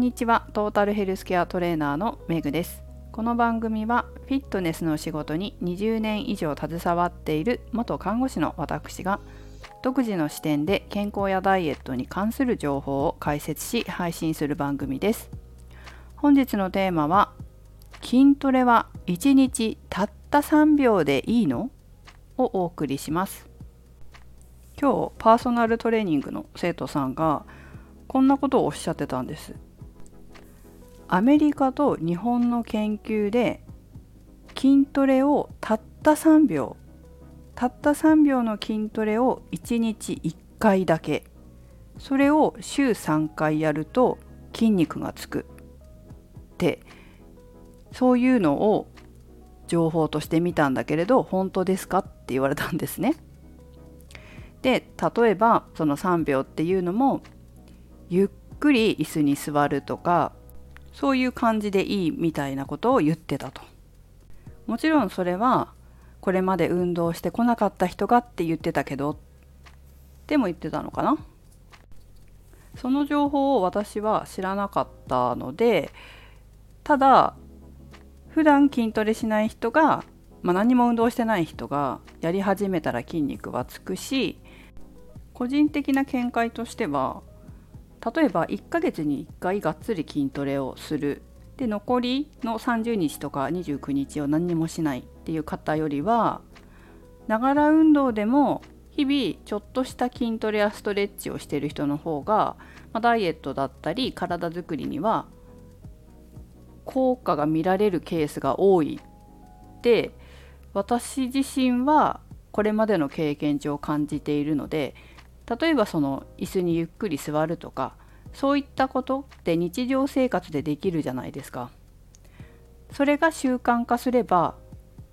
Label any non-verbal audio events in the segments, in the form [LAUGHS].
んにちは。トータルヘルスケアトレーナーのメグです。この番組はフィットネスの仕事に20年以上携わっている元看護師の私が独自の視点で健康やダイエットに関する情報を解説し配信する番組です。本日のテーマは筋トレは1日たった3秒でいいの？をお送りします。今日パーソナルトレーニングの生徒さんがこんなことをおっしゃってたんです。アメリカと日本の研究で筋トレをたった3秒たった3秒の筋トレを1日1回だけそれを週3回やると筋肉がつくってそういうのを情報として見たんだけれど本当ですかって言われたんですね。で例えばその3秒っていうのもゆっくり椅子に座るとかそういう感じでいいみたいなことを言ってたと。もちろんそれはこれまで運動してこなかった人がって言ってたけどでも言ってたのかなその情報を私は知らなかったのでただ普段筋トレしない人が、まあ、何も運動してない人がやり始めたら筋肉はつくし個人的な見解としては例えば1ヶ月に1回がっつり筋トレをする。で残りの30日とか29日を何にもしないっていう方よりはながら運動でも日々ちょっとした筋トレやストレッチをしてる人の方が、まあ、ダイエットだったり体づくりには効果が見られるケースが多いって私自身はこれまでの経験上感じているので例えばその椅子にゆっくり座るとかそういったことって日常生活でできるじゃないですか。それが習慣化すれば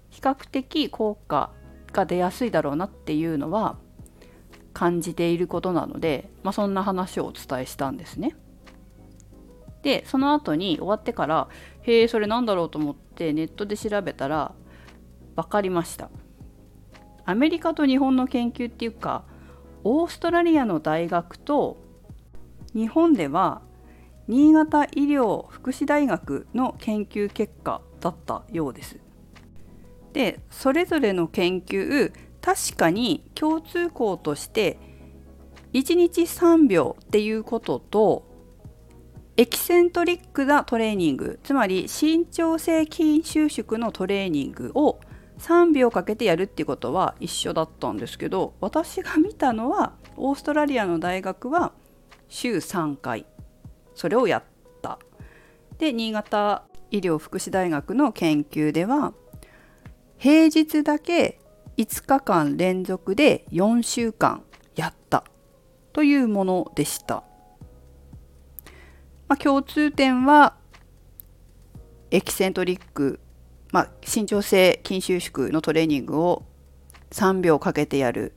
比較的効果が出やすいだろうなっていうのは感じていることなので、まあ、そんな話をお伝えしたんですね。でその後に終わってからへえそれなんだろうと思ってネットで調べたら分かりました。アメリカと日本の研究っていうかオーストラリアの大学と日本では新潟医療福祉大学の研究結果だったようです。でそれぞれの研究確かに共通項として1日3秒っていうこととエキセントリックなトレーニングつまり伸長性筋収縮のトレーニングを3秒かけてやるっていうことは一緒だったんですけど私が見たのはオーストラリアの大学は週3回それをやったで新潟医療福祉大学の研究では平日だけ5日間連続で4週間やったというものでした。まあ、共通点はエキセントリック、まあ、伸長性筋収縮のトレーニングを3秒かけてやる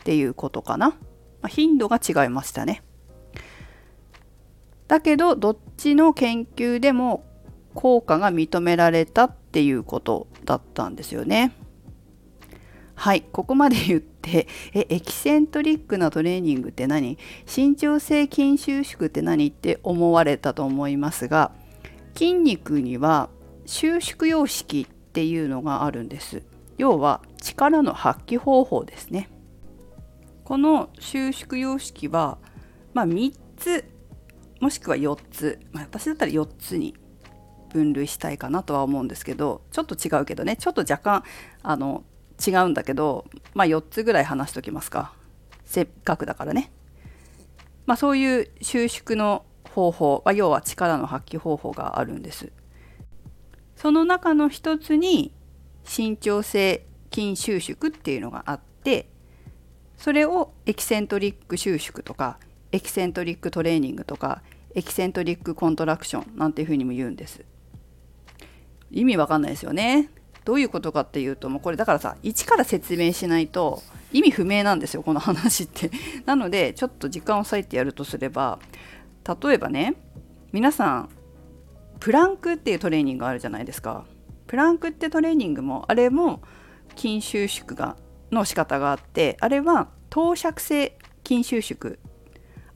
っていうことかな、まあ、頻度が違いましたね。だけどどっちの研究でも効果が認められたっていうことだったんですよね。はい。ここまで言ってえエキセントリックなトレーニングって何？伸長性筋収縮って何？って思われたと思いますが筋肉には収縮様式っていうのがあるんです要は力の発揮方法ですねこの収縮様式は、まあ、3つもしくは4つ、まあ、私だったら4つに分類したいかなとは思うんですけどちょっと違うけどねちょっと若干あの違うんだけど、まあ、4つぐらい話しときますかせっかくだからね。まあ、そういう収縮の方法、ま、要は力の発揮方法があるんです。その中の一つに伸長性筋収縮っていうのがあってそれをエキセントリック収縮とかエキセントリックトレーニングとかエキセントリックコントラクションなんていうふうにも言うんです。意味わかんないですよね。どういうことかっていうともうこれだからさ一から説明しないと意味不明なんですよこの話って [LAUGHS] なのでちょっと時間を割いてやるとすれば例えばね皆さんプランクっていうトレーニングあるじゃないですか。プランクってトレーニングもあれも筋収縮がの仕方があってあれは等尺性筋収縮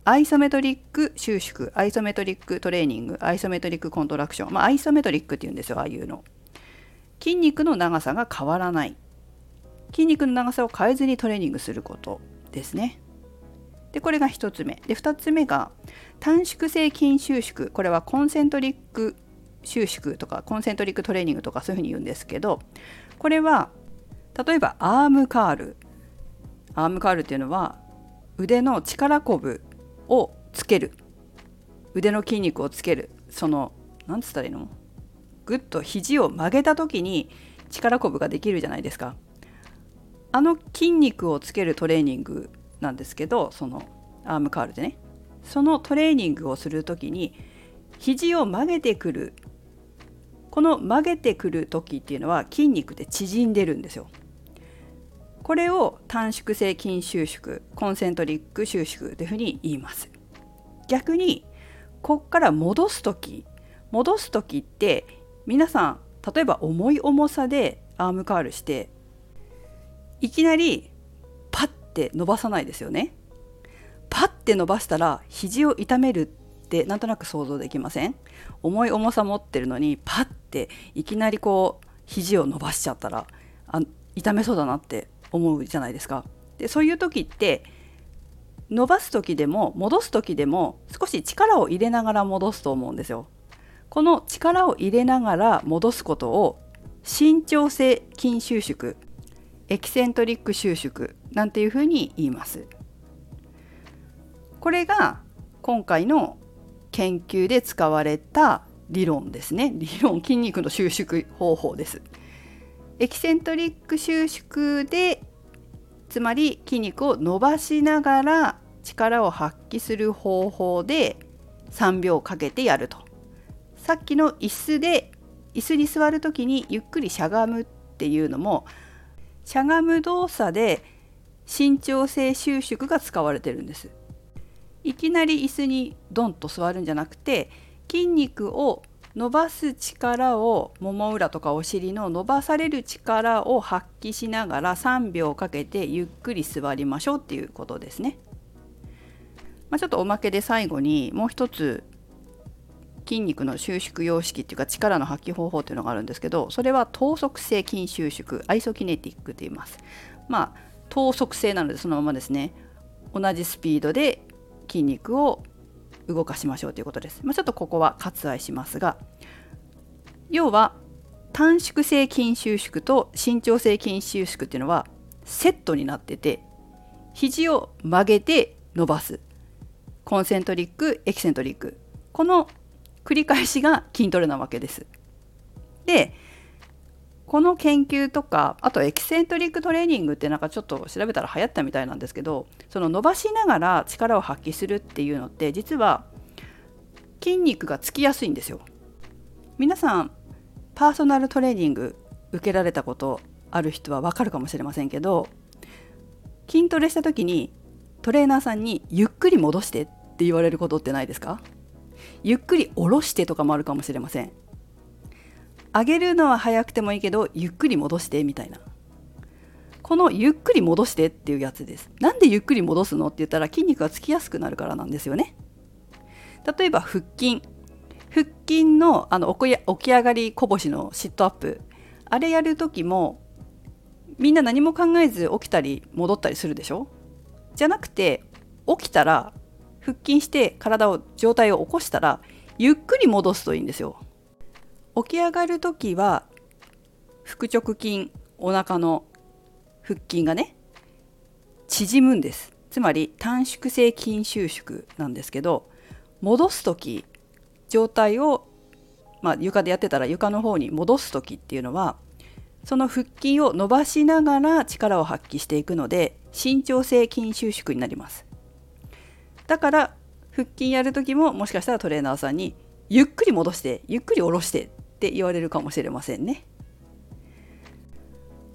アイソメトリック収縮アイソメトリックトレーニングアイソメトリックコントラクション、まあ、アイソメトリックっていうんですよああいうの。筋肉の長さが変わらない。筋肉の長さを変えずにトレーニングすることですね。でこれが1つ目。で2つ目が短縮性筋収縮。これはコンセントリック収縮とかコンセントリックトレーニングとかそういうふうに言うんですけどこれは例えばアームカール。アームカールっていうのは腕の力こぶをつける。腕の筋肉をつける。その何つったらいいの？ぐっと肘を曲げた時に力こぶができるじゃないですか。あの筋肉をつけるトレーニングなんですけどそのアームカールでねそのトレーニングをする時に肘を曲げてくるこの曲げてくる時っていうのは筋肉で縮んでるんですよ。これを短縮性筋収縮コンセントリック収縮というふうに言います。逆にこっから戻す時戻す時って皆さん例えば重い重さでアームカールしていきなりて伸ばさないですよね。パッて伸ばしたら肘を痛めるってなんとなく想像できません？重い重さ持ってるのにパッていきなりこう肘を伸ばしちゃったらあ痛めそうだなって思うじゃないですか。でそういう時って伸ばす時でも戻す時でも少し力を入れながら戻すと思うんですよ。この力を入れながら戻すことを伸長性筋収縮エキセントリック収縮なんていうふうに言います。これが今回の研究で使われた理論ですね。理論筋肉の収縮方法です。エキセントリック収縮でつまり筋肉を伸ばしながら力を発揮する方法で3秒かけてやると。さっきの椅子で椅子に座る時にゆっくりしゃがむっていうのもしゃがむ動作で伸長性収縮が使われてるんですいきなり椅子にドンと座るんじゃなくて筋肉を伸ばす力をもも裏とかお尻の伸ばされる力を発揮しながら3秒かけてゆっくり座りましょうっていうことですね。まあ、ちょっとおまけで最後にもう一つ筋肉の収縮様式っていうか力の発揮方法っていうのがあるんですけどそれは等速性筋収縮アイソキネティックと言います。まあ等速性なのでそのままですね同じスピードで筋肉を動かしましょうということです。まあ、ちょっとここは割愛しますが要は短縮性筋収縮と伸長性筋収縮っていうのはセットになってて肘を曲げて伸ばすコンセントリックエキセントリックこの繰り返しが筋トレなわけです。でこの研究とかあとエキセントリックトレーニングってなんかちょっと調べたら流行ったみたいなんですけどその伸ばしながら力を発揮するっていうのって実は筋肉がつきやすいんですよ。皆さんパーソナルトレーニング受けられたことある人はわかるかもしれませんけど筋トレした時にトレーナーさんにゆっくり戻してって言われることってないですか？ゆっくり下ろしてとかもあるかもしれません上げるのは早くてもいいけどゆっくり戻してみたいな。このゆっくり戻してっていうやつです。なんでゆっくり戻すのって言ったら筋肉がつきやすくなるからなんですよね。例えば腹筋。腹筋のあの起き上がりこぼしのシットアップ。あれやる時もみんな何も考えず起きたり戻ったりするでしょ？じゃなくて起きたら腹筋して体を状態を起こしたらゆっくり戻すといいんですよ。起き上がる時は腹直筋お腹の腹筋がね縮むんです。つまり短縮性筋収縮なんですけど戻す時状態を、まあ、床でやってたら床の方に戻す時っていうのはその腹筋を伸ばしながら力を発揮していくので伸長性筋収縮になります。だから腹筋やる時ももしかしたらトレーナーさんにゆっくり戻してゆっくり下ろしてって言われるかもしれませんね。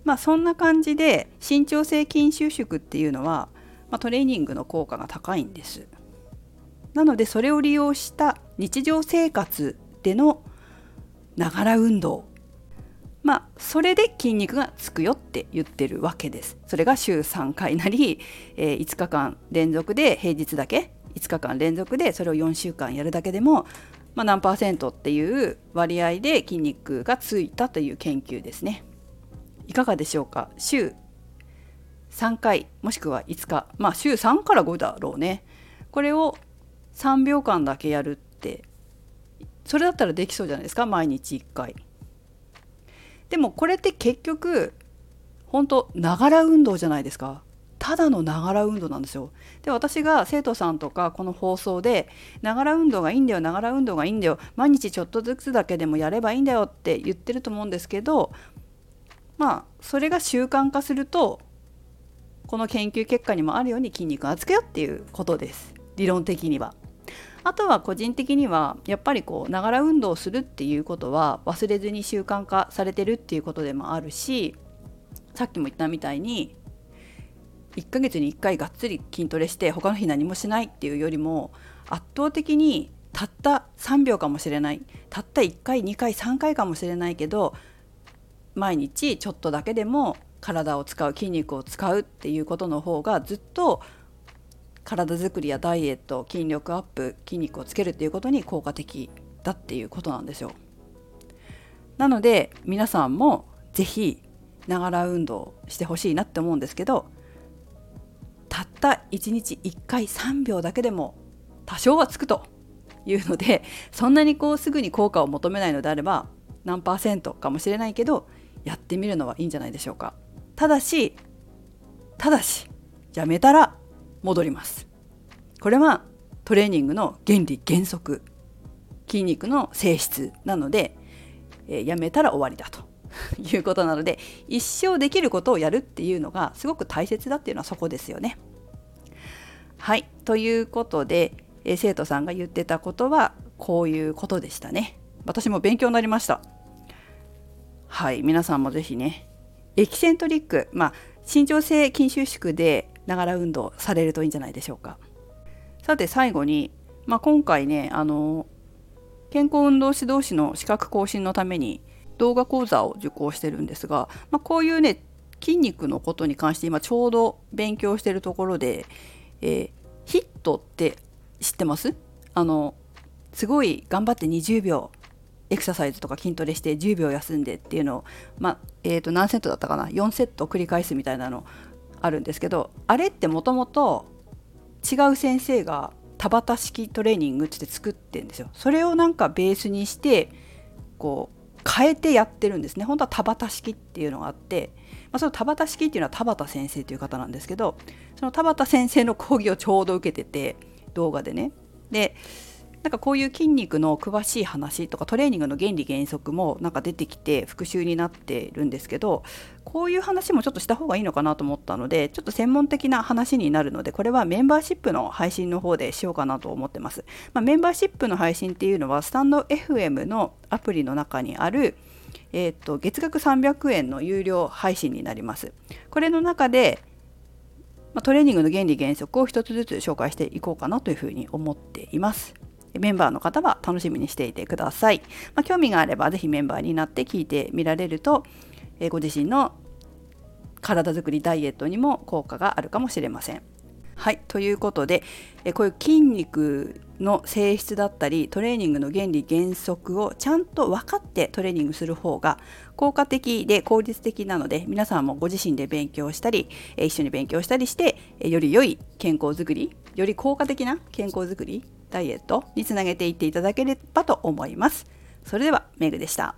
まあそんな感じで伸長性筋収縮っていうのは、まあ、トレーニングの効果が高いんです。なのでそれを利用した日常生活でのながら運動まあそれで筋肉がつくよって言ってるわけです。それが週3回なり、えー、5日間連続で平日だけ5日間連続でそれを4週間やるだけでも、まあ、何パーセントっていう割合で筋肉がついたという研究ですね。いかがでしょうか？週3回もしくは5日。まあ週3から5だろうね。これを3秒間だけやるってそれだったらできそうじゃないですか？毎日1回。でもこれって結局本当ながら運動じゃないですか？ただのながら運動なんですよで私が生徒さんとかこの放送でながら運動がいいんだよながら運動がいいんだよ毎日ちょっとずつだけでもやればいいんだよって言ってると思うんですけどまあそれが習慣化するとこの研究結果にもあるように筋肉がつくよっていうことです理論的には。あとは個人的にはやっぱりこうながら運動をするっていうことは忘れずに習慣化されてるっていうことでもあるしさっきも言ったみたいに1ヶ月に1回がっつり筋トレして他の日何もしないっていうよりも圧倒的にたった3秒かもしれないたった1回2回3回かもしれないけど毎日ちょっとだけでも体を使う筋肉を使うっていうことの方がずっと体づくりやダイエット筋力アップ筋肉をつけるっていうことに効果的だっていうことなんですよ。なので皆さんも是非ながら運動してほしいなって思うんですけどたった1日1回3秒だけでも多少はつくというのでそんなにこうすぐに効果を求めないのであれば何パーセントかもしれないけどやってみるのはいいんじゃないでしょうか。ただしただしやめたら戻りますこれはトレーニングの原理原則筋肉の性質なので、えー、やめたら終わりだと [LAUGHS] いうことなので一生できることをやるっていうのがすごく大切だっていうのはそこですよね。はいということで、え、生徒さんが言ってたことはこういうことでしたね。私も勉強になりました。はい皆さんも是非ねエキセントリックまあ伸長性筋収縮でながら運動されるといいんじゃないでしょうか。さて最後に、まあ、今回ねあの健康運動指導士の資格更新のために動画講座を受講してるんですが、まあ、こういうね筋肉のことに関して今ちょうど勉強してるところで、えー、ヒットって知ってます？あのすごい頑張って20秒エクササイズとか筋トレして10秒休んでっていうのを、まあえー、と何セットだったかな？4セット繰り返すみたいなのあるんですけどあれってもともと違う先生が田畑式トレーニングって作ってるんですよ。それをなんかベースにしてこう変えてやってるんですね。本当は田畑式っていうのがあって、まあ、その田畑式っていうのは田畑先生という方なんですけどその田畑先生の講義をちょうど受けてて動画でね。でなんかこういう筋肉の詳しい話とかトレーニングの原理原則もなんか出てきて復習になってるんですけどこういう話もちょっとした方がいいのかなと思ったのでちょっと専門的な話になるのでこれはメンバーシップの配信の方でしようかなと思ってます。まあ、メンバーシップの配信っていうのはスタンド FM のアプリの中にあるえーと、月額300円の有料配信になります。これの中で、ま、トレーニングの原理原則を一つずつ紹介していこうかなというふうに思っています。メンバーの方は楽しみにしていてください。まあ、興味があれば是非メンバーになって聞いてみられると、え、ご自身の体づくりダイエットにも効果があるかもしれません。はいということでえこういう筋肉の性質だったりトレーニングの原理原則をちゃんと分かってトレーニングする方が効果的で効率的なので皆さんもご自身で勉強したり一緒に勉強したりしてより良い健康づくりより効果的な健康づくりダイエットにつなげていっていただければと思います。それではメグでした。